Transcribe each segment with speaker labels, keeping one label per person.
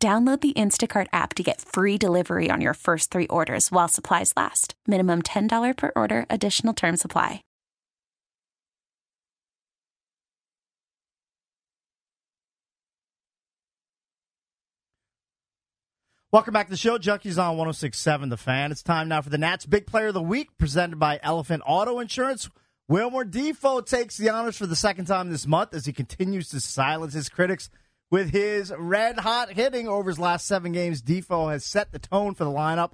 Speaker 1: Download the Instacart app to get free delivery on your first three orders while supplies last. Minimum $10 per order, additional term supply.
Speaker 2: Welcome back to the show. Junkies on 1067 The Fan. It's time now for the Nats Big Player of the Week, presented by Elephant Auto Insurance. Wilmer Difo takes the honors for the second time this month as he continues to silence his critics with his red hot hitting over his last seven games. Difo has set the tone for the lineup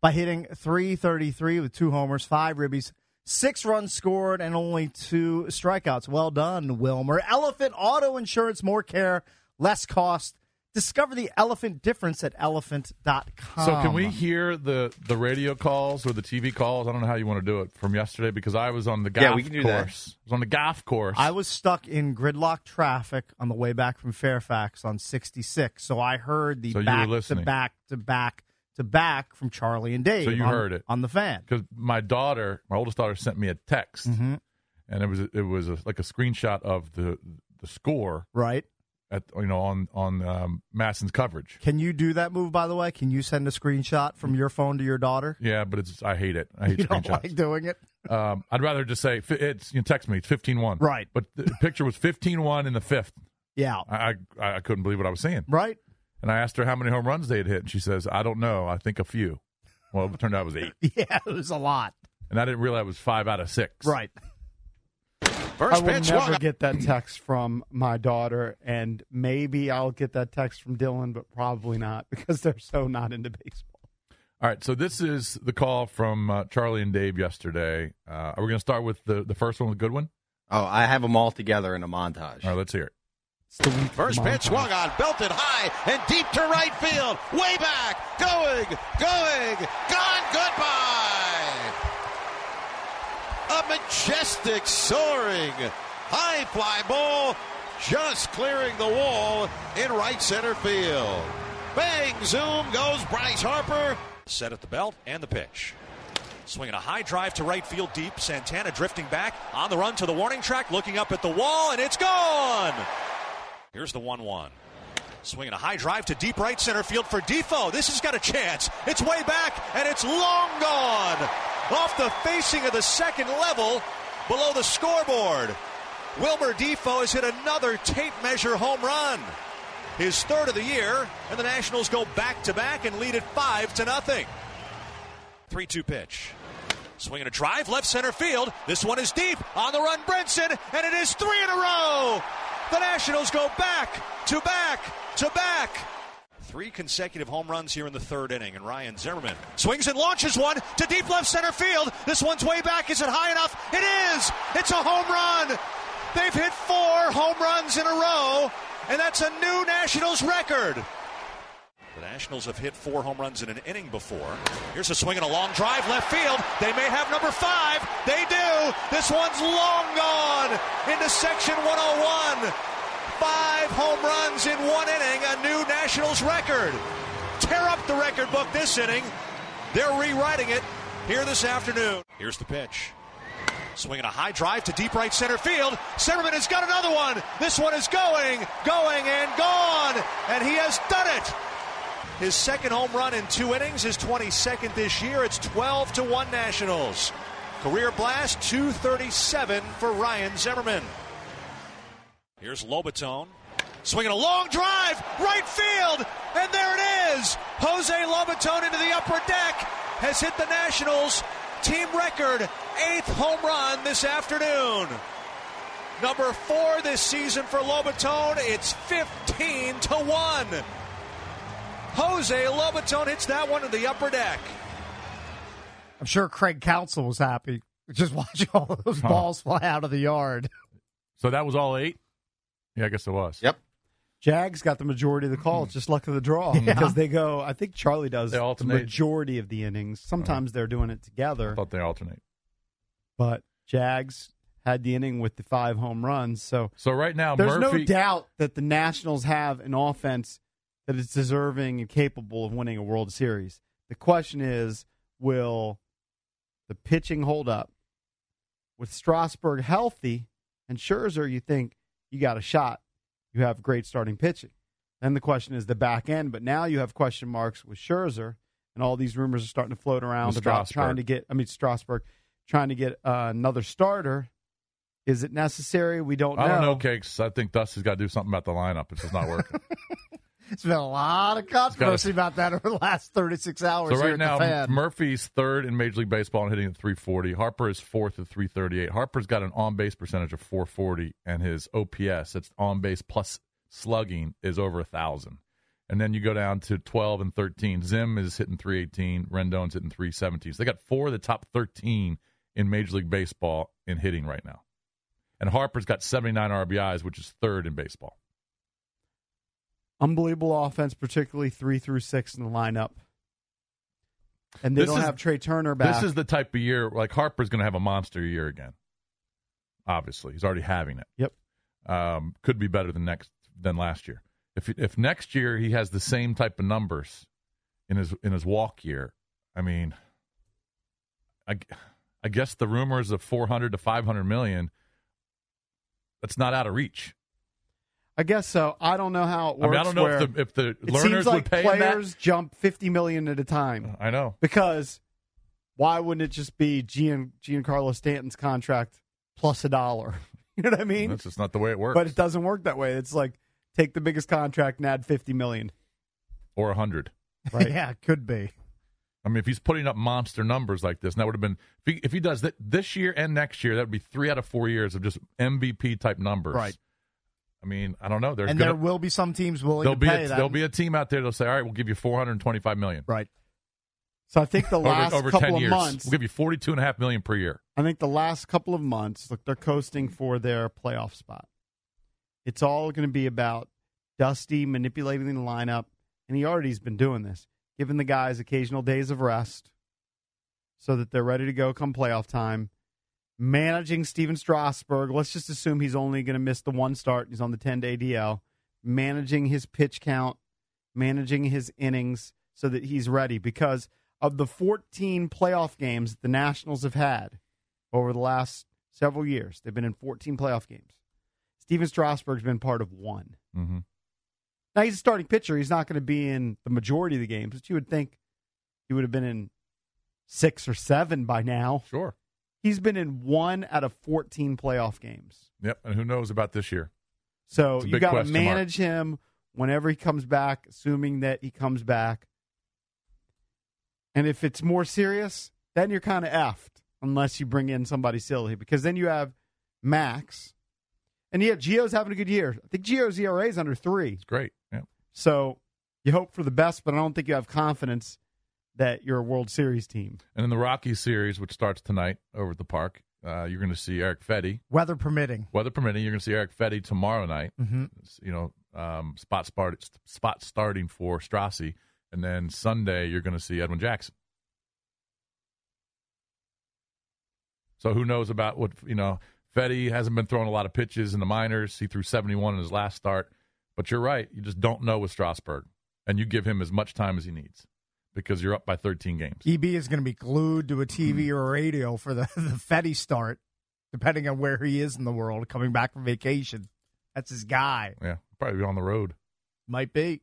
Speaker 2: by hitting 333 with two homers, five ribbies, six runs scored, and only two strikeouts. Well done, Wilmer. Elephant Auto Insurance, more care, less cost. Discover the elephant difference at elephant.com.
Speaker 3: So can we hear the the radio calls or the TV calls? I don't know how you want to do it from yesterday because I was on the golf
Speaker 4: Yeah, we can do that.
Speaker 3: course. I was on the golf course.
Speaker 2: I was stuck in gridlock traffic on the way back from Fairfax on 66. So I heard the
Speaker 3: So you were
Speaker 2: back to back to back to back from Charlie and Dave.
Speaker 3: So you
Speaker 2: on-
Speaker 3: heard it.
Speaker 2: on the fan.
Speaker 3: because my daughter, my oldest daughter, sent me a text,
Speaker 2: Mm-hmm.
Speaker 3: and it was it was a, like a screenshot of the the score
Speaker 2: Right.
Speaker 3: At you know on on um, MASN's coverage.
Speaker 2: Can you do that move, by the way? Can you send a screenshot from your phone to your daughter?
Speaker 3: Yeah, but it's I hate it. I hate
Speaker 2: You don't
Speaker 3: screenshots.
Speaker 2: like doing it?
Speaker 3: um, I'd rather just say it's you know, text me. It's 15-1.
Speaker 2: Right.
Speaker 3: But the picture was 15-1 in the fifth.
Speaker 2: Yeah.
Speaker 3: I, I I couldn't believe what I was seeing.
Speaker 2: Right?
Speaker 3: And I asked her how many home runs they had hit, and she says, "I don't know. I think a few." Well, it turned out it was eight,
Speaker 2: Yeah, it was a lot.
Speaker 3: and I didn't realize it was five out of six.
Speaker 2: Right.
Speaker 5: I will
Speaker 6: pitch
Speaker 5: never
Speaker 6: swung.
Speaker 5: get that text from my daughter, and maybe I'll get that text from Dylan, but probably not because they're so not into baseball.
Speaker 3: All right, so this is the call from uh, Charlie and Dave yesterday. Uh, are we going to start with the the first one, the good one?
Speaker 4: Oh, I have them all together in a montage.
Speaker 3: All right, let's hear it.
Speaker 5: It's the week
Speaker 6: First pitch swung on, belted high and deep to right field. Way back, going, going, gone, goodbye. A majestic soaring high fly ball just clearing the wall in right center field. Bang, zoom goes Bryce Harper.
Speaker 7: Set at the belt and the pitch. Swinging a high drive to right field deep. Santana drifting back on the run to the warning track, looking up at the wall, and it's gone. Here's the 1 1. Swinging a high drive to deep right center field for Difo. This has got a chance. It's way back, and it's long gone. Off the facing of the second level below the scoreboard. Wilmer Difo has hit another tape measure home run. His third of the year, and the Nationals go back to back and lead it 5 to nothing. 3 2 pitch. Swinging a drive, left center field. This one is deep. On the run, Brinson, and it is three in a row. The Nationals go back to back to back. Three consecutive home runs here in the third inning, and Ryan Zimmerman swings and launches one to deep left center field. This one's way back. Is it high enough? It is. It's a home run. They've hit four home runs in a row, and that's a new Nationals record. The Nationals have hit four home runs in an inning before. Here's a swing and a long drive left field. They may have number five. They do. This one's long gone into section 101. Five home runs in one inning, a new Nationals record. Tear up the record book this inning. They're rewriting it here this afternoon. Here's the pitch. Swinging a high drive to deep right center field. Zimmerman has got another one. This one is going, going, and gone. And he has done it. His second home run in two innings, his 22nd this year. It's 12 to 1 Nationals. Career blast 237 for Ryan Zimmerman. Here's Lobaton. Swinging a long drive, right field, and there it is. Jose Lobaton into the upper deck has hit the Nationals team record eighth home run this afternoon. Number four this season for Lobaton. It's 15 to 1. Jose Lobaton hits that one to the upper deck.
Speaker 2: I'm sure Craig Counsell was happy just watching all those balls fly out of the yard.
Speaker 3: So that was all eight. Yeah, I guess it was.
Speaker 4: Yep.
Speaker 5: Jags got the majority of the calls, just luck of the draw because they go. I think Charlie does
Speaker 3: They
Speaker 5: the
Speaker 3: alternate.
Speaker 5: majority of the innings. Sometimes they're doing it
Speaker 3: I
Speaker 5: together,
Speaker 3: thought they alternate.
Speaker 5: but Jags had the inning with the five home runs. So
Speaker 3: So right now,
Speaker 5: there's
Speaker 3: Murphy.
Speaker 5: no doubt that the Nationals have an offense that is deserving and capable of winning a World Series. The question is, will the pitching hold up? With Strasburg healthy and Scherzer, you think you got a shot. You have great starting pitching. Then the question is the back end, but now you have question marks with Scherzer, and all these rumors are starting to float around
Speaker 3: With
Speaker 5: about
Speaker 3: Strasburg.
Speaker 5: trying to get. I mean Strasburg trying to get uh, another starter. Is it necessary? We don't know.
Speaker 3: I don't know, Cakes. I think Dusty's got to do something about the lineup. It's just not working.
Speaker 2: It's been a lot of controversy about that over the last 36 hours.
Speaker 3: so right now. Murphy's third in Major League Baseball and hitting at 340. Harper is fourth at 338. Harper's got an on base percentage of 440, and his OPS, that's on base plus slugging, is over a thousand. And then you go down to 12 and 13. Zim is hitting 318. Rendon's hitting 317. So they got four of the top 13 in Major League Baseball in hitting right now. And Harper's got 79 RBIs, which is third in baseball.
Speaker 5: Unbelievable offense, particularly three through six in the lineup. And they
Speaker 3: This
Speaker 5: don't
Speaker 3: is-
Speaker 5: have Trea Turner back.
Speaker 3: This is the type of year like Harper's going to have a monster year again. Obviously, he's already having it.
Speaker 5: Yep.
Speaker 3: Um, could be better than next than last year. If if next year he has the same type of numbers in his in his walk year, I mean, I, I guess the rumors of four hundred to five hundred million. That's not out of reach.
Speaker 5: I guess so. I don't know how it
Speaker 3: I
Speaker 5: works.
Speaker 3: mean, I don't know if the if the
Speaker 5: it
Speaker 3: Lerners
Speaker 5: seems like
Speaker 3: would pay him that.
Speaker 5: players jump fifty million at a time uh,
Speaker 3: I know.
Speaker 5: because why wouldn't it just be Gian Giancarlo Stanton's contract plus a dollar? You know what I mean?
Speaker 3: That's just not the way it works.
Speaker 5: But it doesn't work that way. It's like take the biggest contract and add fifty million.
Speaker 3: or a hundred.
Speaker 5: Right.
Speaker 2: yeah, it could be.
Speaker 3: I mean, if he's putting up monster numbers like this, and that would have been if he, if he does that this year and next year, that would be three out of four years of just MVP type numbers.
Speaker 2: Right.
Speaker 3: I mean, I don't know. There's
Speaker 2: and
Speaker 3: gonna,
Speaker 2: there will be some teams willing
Speaker 3: there'll
Speaker 2: to
Speaker 3: be
Speaker 2: pay
Speaker 3: a,
Speaker 2: that.
Speaker 3: there'll be a team out there that'll say, all right, we'll give you 425 million
Speaker 2: right.
Speaker 5: So I think the
Speaker 3: over,
Speaker 5: last
Speaker 3: over
Speaker 5: couple
Speaker 3: 10
Speaker 5: of
Speaker 3: years.
Speaker 5: months,
Speaker 3: We'll give you 42 and a half million per year.
Speaker 5: I think the last couple of months, look, they're coasting for their playoff spot. It's all going to be about Dusty manipulating the lineup, and he already's been doing this, giving the guys occasional days of rest so that they're ready to go come playoff time. Managing Stephen Strasburg, let's just assume he's only going to miss the one start. He's on the 10 day DL. Managing his pitch count, managing his innings so that he's ready because of the 14 playoff games the Nationals have had over the last several years. They've been in 14 playoff games. Stephen Strasburg's been part of one.
Speaker 3: Mm-hmm.
Speaker 5: Now he's a starting pitcher. He's not going to be in the majority of the games, but you would think he would have been in six or seven by now.
Speaker 3: Sure.
Speaker 5: He's been in one out of 14 playoff games.
Speaker 3: Yep. And who knows about this year?
Speaker 5: So you got to
Speaker 3: mark.
Speaker 5: manage him whenever he comes back, assuming that he comes back. And if it's more serious, then you're kind of effed unless you bring in somebody silly because then you have Max. And yeah, Gio's having a good year. I think Gio's ERA is under three.
Speaker 3: It's great. Yeah.
Speaker 5: So you hope for the best, but I don't think you have confidence that you're a World Series team.
Speaker 3: And in the Rockies series, which starts tonight over at the park, uh, you're going to see Erick Fedde.
Speaker 2: Weather permitting.
Speaker 3: Weather permitting, you're going to see Erick Fedde tomorrow night.
Speaker 2: Mm-hmm.
Speaker 3: You know, um, spot start, spot starting for Strassi, and then Sunday you're going to see Edwin Jackson. So who knows about what you know? Fedde hasn't been throwing a lot of pitches in the minors. He threw 71 in his last start, but you're right. You just don't know with Strasburg, and you give him as much time as he needs because you're up by 13 games.
Speaker 2: EB is going to be glued to a TV or a radio for the, the Fedde start, depending on where he is in the world, coming back from vacation. That's his guy.
Speaker 3: Yeah, probably on the road.
Speaker 2: Might be.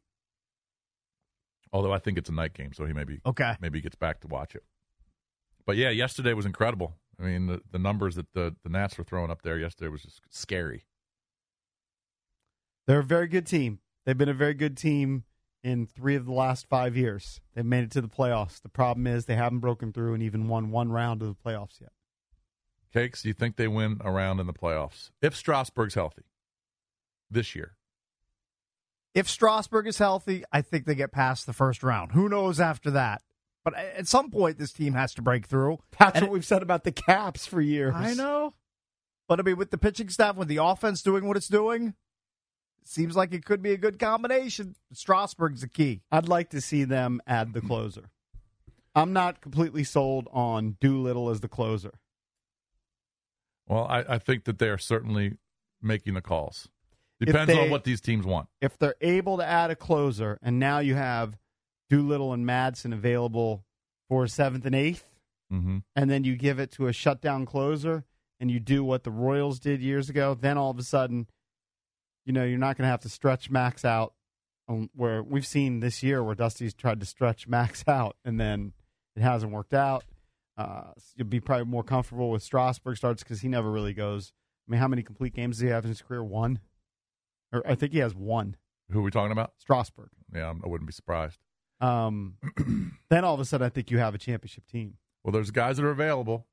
Speaker 3: Although I think it's a night game, so he maybe
Speaker 2: Okay.
Speaker 3: maybe he gets back to watch it. But yeah, yesterday was incredible. I mean, the, the numbers that the, the Nats were throwing up there yesterday was just scary.
Speaker 5: They're a very good team. They've been a very good team in three of the last five years. They've made it to the playoffs. The problem is they haven't broken through and even won one round of the playoffs yet.
Speaker 3: Cakes, do you think they win a round in the playoffs if Strasburg's healthy this year?
Speaker 2: If Strasburg is healthy, I think they get past the first round. Who knows after that? But at some point, this team has to break through.
Speaker 5: That's
Speaker 2: And
Speaker 5: what we've said about the Caps for years.
Speaker 2: I know. But I mean, with the pitching staff, with the offense doing what it's doing, seems like it could be a good combination. Strasburg's the key.
Speaker 5: I'd like to see them add the closer. I'm not completely sold on Doolittle as the closer.
Speaker 3: Well, I, I think that they are certainly making the calls. Depends
Speaker 5: they-
Speaker 3: on what these teams want.
Speaker 5: If they're able to add a closer, and now you have Doolittle and Madson available for seventh and eighth,
Speaker 3: hmm
Speaker 5: and then you give it to a shutdown closer, and you do what the Royals did years ago, then all of a sudden, you know, you're not going to have to stretch Max out. um, Where we've seen this year where Dusty's tried to stretch Max out, and then it hasn't worked out. Uh, you'll be probably more comfortable with Strasburg starts because he never really goes. I mean, how many complete games does he have in his career? One, or I think he has one.
Speaker 3: Who are we talking about?
Speaker 5: Strasburg.
Speaker 3: Yeah, I wouldn't be surprised.
Speaker 5: Um, then all of a sudden, I think you have a championship team.
Speaker 3: Well, there's guys that are available,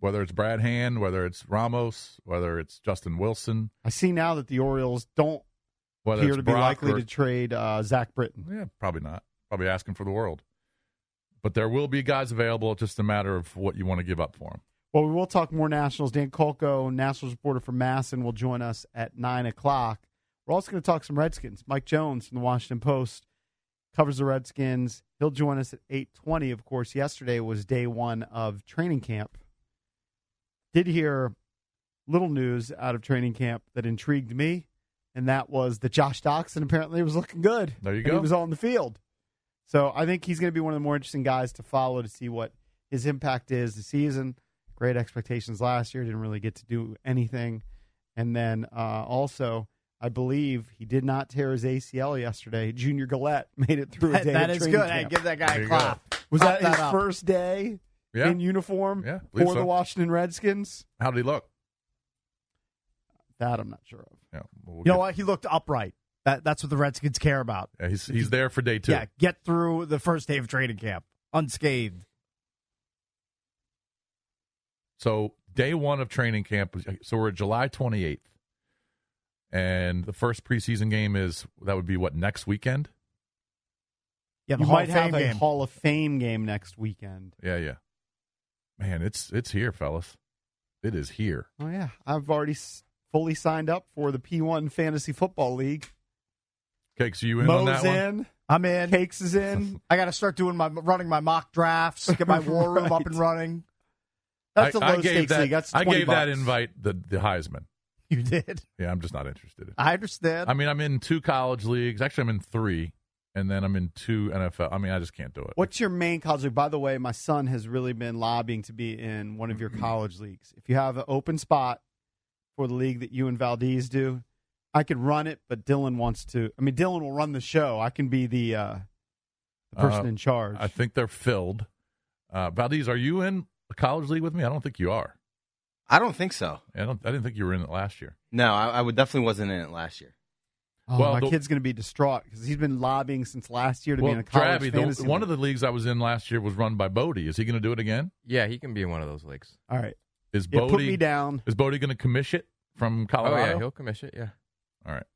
Speaker 3: whether it's Brad Hand, whether it's Ramos, whether it's Justin Wilson,
Speaker 5: I see now that the Orioles don't
Speaker 3: whether
Speaker 5: appear to be likely
Speaker 3: or-
Speaker 5: to trade uh, Zach Britton.
Speaker 3: Yeah, probably not. Probably asking for the world. But there will be guys available. It's just a matter of what you want to give up for them.
Speaker 5: Well, we will talk more Nationals. Dan Kolko, Nationals reporter from MASN, will join us at 9 o'clock. We're also going to talk some Redskins. Mike Jones from the Washington Post covers the Redskins. He'll join us at 8.20. Of course, yesterday was day one of training camp. Did hear little news out of training camp that intrigued me, and that was that Josh Doctson apparently was looking good.
Speaker 3: There you
Speaker 5: and
Speaker 3: go.
Speaker 5: He was on the field. So I think he's going to be one of the more interesting guys to follow to see what his impact is this season. Great expectations last year. Didn't really get to do anything. And then uh, also, I believe he did not tear his ACL yesterday. Junior Galette made it through a day
Speaker 2: that
Speaker 5: of
Speaker 2: is good. Hey,
Speaker 5: camp.
Speaker 2: give that guy
Speaker 3: There
Speaker 2: a
Speaker 3: you go.
Speaker 2: clap.
Speaker 5: Was
Speaker 2: Clap
Speaker 5: that his
Speaker 2: up.
Speaker 5: first day
Speaker 3: Yeah.
Speaker 5: in uniform
Speaker 3: Yeah,
Speaker 5: for
Speaker 3: so.
Speaker 5: the Washington Redskins?
Speaker 3: How did he look?
Speaker 5: That I'm not sure of.
Speaker 3: Yeah, well, we'll
Speaker 2: You know what? He looked upright. That, that's what the Redskins care about.
Speaker 3: Yeah, he's he's there for day two.
Speaker 2: Yeah, get through the first day of training camp unscathed.
Speaker 3: So day one of training camp. was- So we're July 28th, and the first preseason game is that would be what next weekend.
Speaker 2: Yeah, the
Speaker 5: You
Speaker 2: Hall
Speaker 5: might
Speaker 2: of Fame
Speaker 5: have a
Speaker 2: game.
Speaker 5: Hall of Fame game next weekend.
Speaker 3: Yeah, yeah. Man, it's it's here, fellas. It is here.
Speaker 5: Oh yeah, I've already s- fully signed up for the P1 Fantasy Football League.
Speaker 3: Cakes, are you in on
Speaker 5: Mo's
Speaker 3: that one?
Speaker 5: in,
Speaker 2: I'm in.
Speaker 5: Cakes is in.
Speaker 2: I got to start doing my running my mock drafts. Get my war room up and running.
Speaker 5: That's
Speaker 3: I,
Speaker 5: a
Speaker 3: I
Speaker 5: low
Speaker 3: gave
Speaker 5: stakes
Speaker 3: that,
Speaker 5: league. That's
Speaker 3: I
Speaker 5: 20
Speaker 3: gave that invite the the Heisman.
Speaker 2: You did.
Speaker 3: Yeah, I'm just not interested.
Speaker 2: I understand.
Speaker 3: I mean, I'm in two college leagues. Actually, I'm in three, and then I'm in two NFL. I mean, I just can't do it.
Speaker 5: What's your main college league? By the way, my son has really been lobbying to be in one of your college leagues. If you have an open spot for the league that you and Valdez do, I could run it, but Dylan wants to. I mean, Dylan will run the show. I can be the uh, the person
Speaker 3: Uh,
Speaker 5: in charge.
Speaker 3: I think they're filled. Uh, Valdez, are you in a college league with me? I don't think you are.
Speaker 4: I don't think so.
Speaker 3: I don't. I didn't think you were in it last year.
Speaker 4: No, I, I would definitely wasn't in it last year.
Speaker 5: Oh,
Speaker 3: well,
Speaker 5: my
Speaker 3: the-
Speaker 5: kid's going to be distraught because he's been lobbying since last year to be in a college
Speaker 3: Drabby, the,
Speaker 5: fantasy
Speaker 3: one of the leagues I was in last year was run by Bodie. Is he going to do it again?
Speaker 8: Yeah, he can be in one of those leagues.
Speaker 5: All right,
Speaker 3: Is
Speaker 5: yeah,
Speaker 3: Bodie
Speaker 5: put me down.
Speaker 3: is Bodie going to commission it from
Speaker 8: Oh
Speaker 3: Colorado?
Speaker 8: yeah, he'll commission. It. Yeah,
Speaker 3: All right.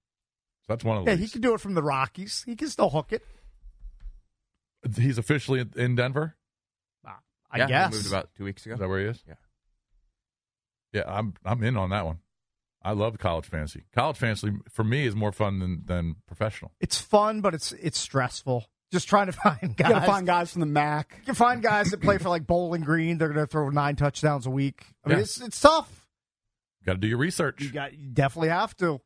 Speaker 3: So that's one of the
Speaker 2: yeah, he can do it from the Rockies. He can still hook it.
Speaker 3: He's officially in- in Denver.
Speaker 2: Ah, I
Speaker 8: yeah,
Speaker 2: guess.
Speaker 8: he moved about two weeks ago.
Speaker 3: Is that where he is?
Speaker 8: Yeah.
Speaker 3: Yeah, I'm I'm in on that one. I love college fantasy. College fantasy for me is more fun than than professional.
Speaker 2: it's fun, but it's it's stressful. Just trying to find
Speaker 5: You
Speaker 2: guys.
Speaker 5: got to find guys from the MAC.
Speaker 2: You can find guys that play for like Bowling Green. They're going to throw nine touchdowns a week. I mean,
Speaker 3: Yeah.
Speaker 2: it's it's tough.
Speaker 3: Got to do your research.
Speaker 2: You got you definitely have to.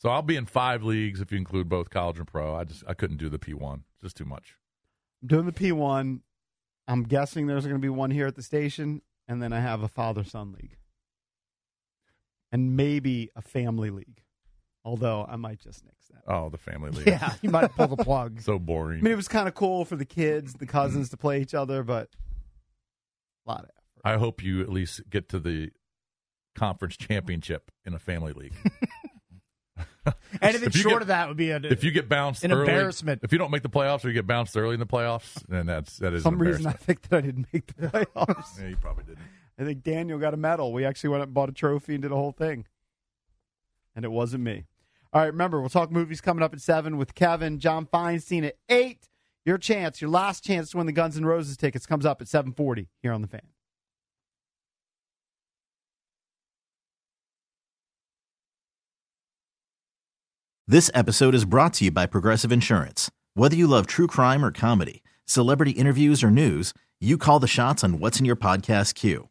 Speaker 3: So I'll be in five leagues if you include both college and pro. I just I couldn't do the P one. Just too much.
Speaker 5: I'm doing the P1. I'm guessing there's going to be one here at the station, and then I have a father son league. And maybe a family league. Although I might just nix that.
Speaker 3: Oh, the family league.
Speaker 2: Yeah, you might pull the plug.
Speaker 3: So boring.
Speaker 5: I mean, it was kind of cool for the kids, the cousins mm-hmm. to play each other, but a lot of effort.
Speaker 3: I hope you at least get to the conference championship in a family league.
Speaker 2: Anything short
Speaker 3: get-
Speaker 2: of that would be a
Speaker 3: if you get bounced
Speaker 2: An
Speaker 3: early,
Speaker 2: embarrassment.
Speaker 3: If you don't make the playoffs or you get bounced early in the playoffs, then that's that is
Speaker 5: some reason I think that I didn't make the playoffs.
Speaker 3: Yeah, you probably didn't.
Speaker 5: I think Daniel got a medal. We actually went up and bought a trophy and did a whole thing. And it wasn't me. All right, remember, we'll talk movies coming up at 7 with Kevin, John Feinstein at 8. Your chance, your last chance to win the Guns N' Roses tickets comes up at 740 here on The Fan.
Speaker 9: This episode is brought to you by Progressive Insurance. Whether you love true crime or comedy, celebrity interviews or news, you call the shots on what's in your podcast queue.